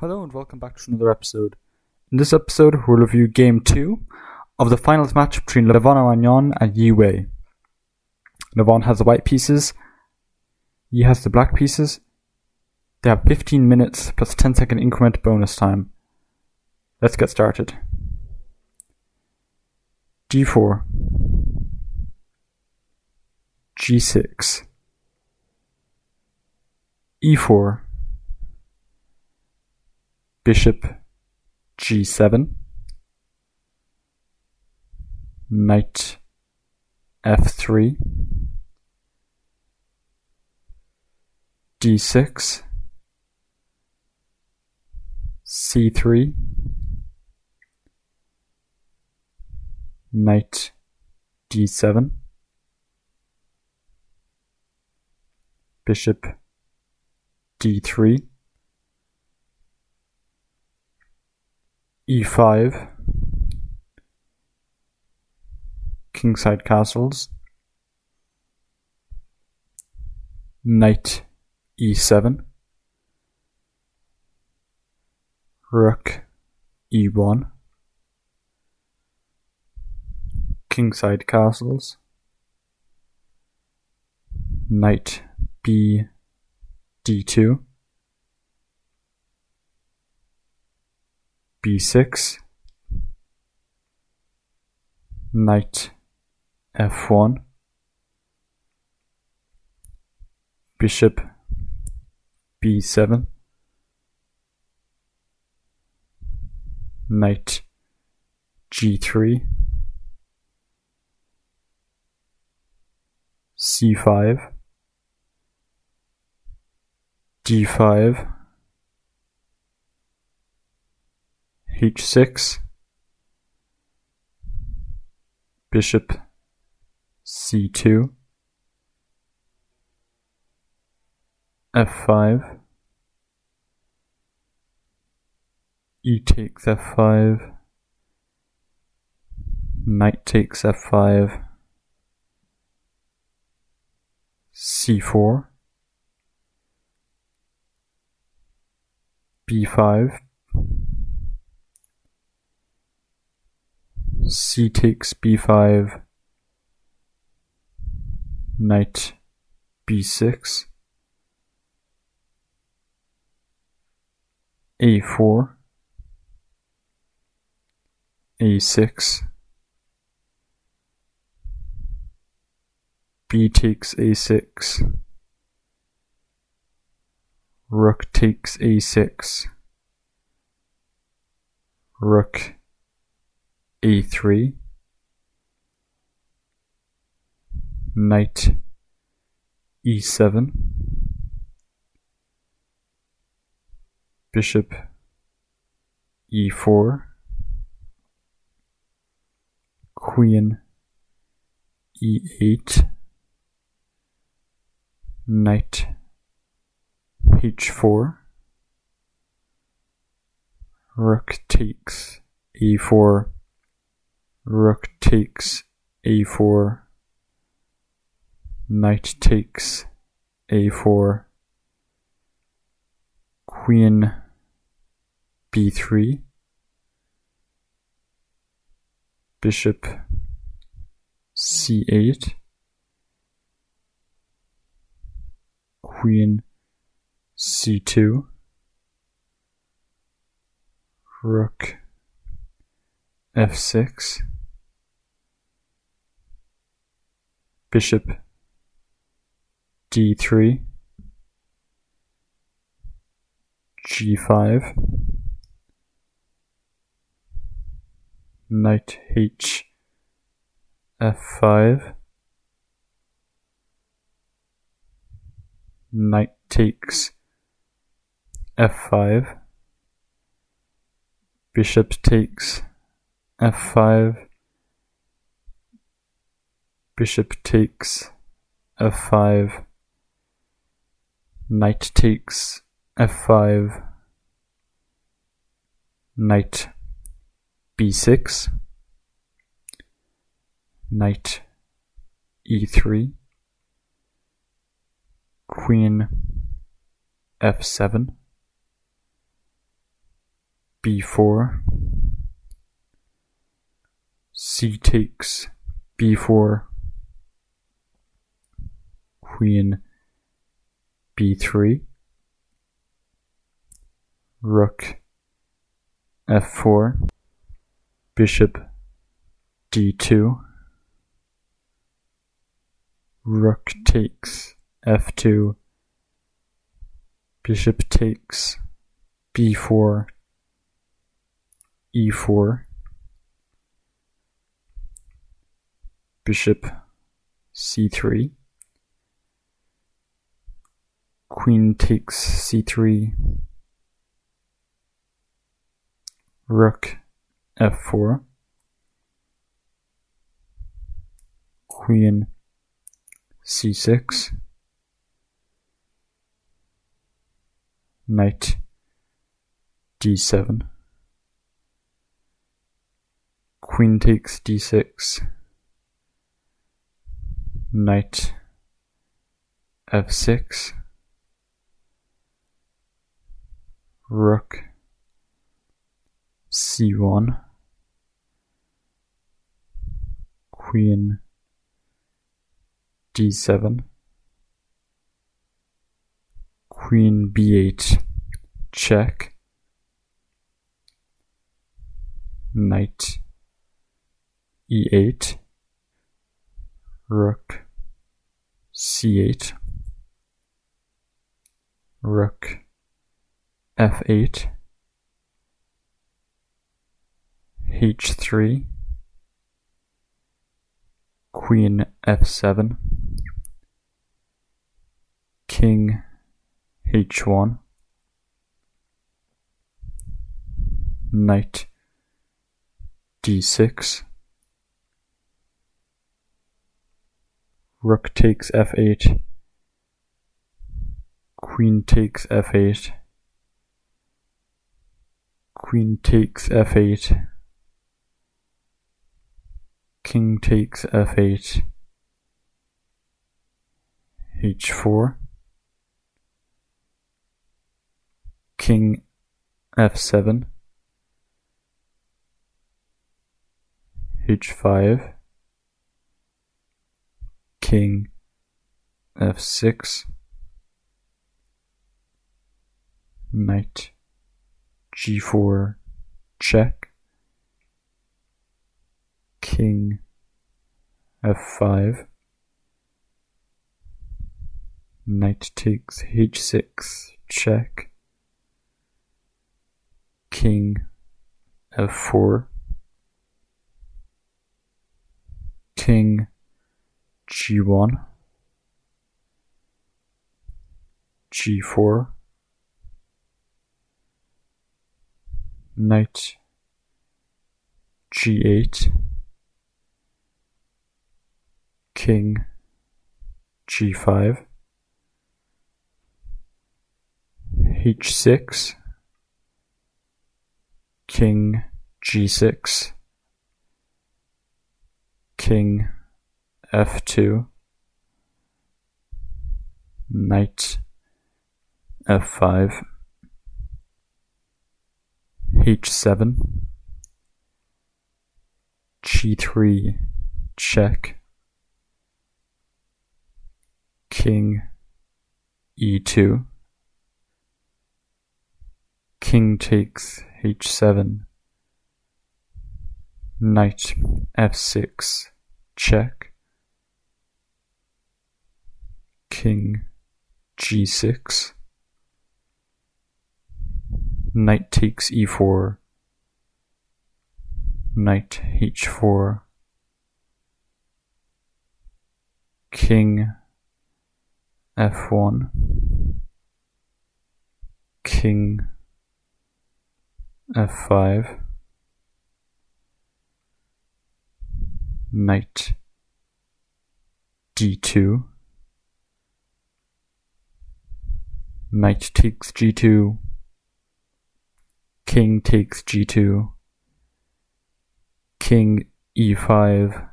Hello and welcome back to another episode. In this episode, we'll review Game 2 of the finals match between Levon Aronian and Yi Wei. Levon has the white pieces, Yi has the black pieces. They have 15 minutes plus 10 second increment bonus time. Let's get started. G4 G6 E4 Bishop G7 Knight F3 D6 C3 Knight D7 Bishop D3 e5 kingside castles knight e7 rook e1 kingside castles knight b d2 b6 knight f1 bishop b7 knight g3 c5 d5 h6 bishop c2 f5 e takes f5 knight takes f5 c4 b5 c takes b5 knight b6 a4 a6 b takes a6 rook takes a6 rook e3 knight e7 bishop e4 queen e8 knight h4 rook takes e4 rook takes a4 knight takes a4 queen b3 bishop c8 queen c2 rook f6 bishop d3 g5 knight h f5 knight takes f5 bishop takes f5 bishop takes f5 knight takes f5 knight b6 knight e3 queen f7 b4 c takes b4 queen b3 rook f4 bishop d2 rook takes f2 bishop takes b4 e4 bishop c3 queen takes c3 rook f4 queen c6 knight d7 queen takes d6 knight f6 rook c1 queen d7 queen b8 check. Knight e8 rook c8 rook f8 h3 queen f7 king h1 knight d6 rook takes f8 queen takes f8 queen takes f8 king takes f8 h4 king f7 h5 king f6 knight g4 check. King f5 knight takes h6 check. King f4 king g1 g4 knight g8 king g5 h6 king g6 king f2 knight f5 h7 g3 check. King e2 king takes h7 knight f6 check. King g6 knight takes e4 knight h4 king f1 king f5 knight d2 knight takes g2 king takes g2 king e5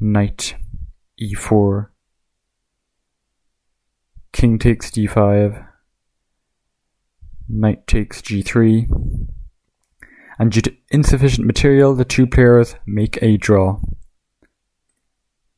knight e4 king takes d5 Knight takes g3. And due to insufficient material, the two players make a draw.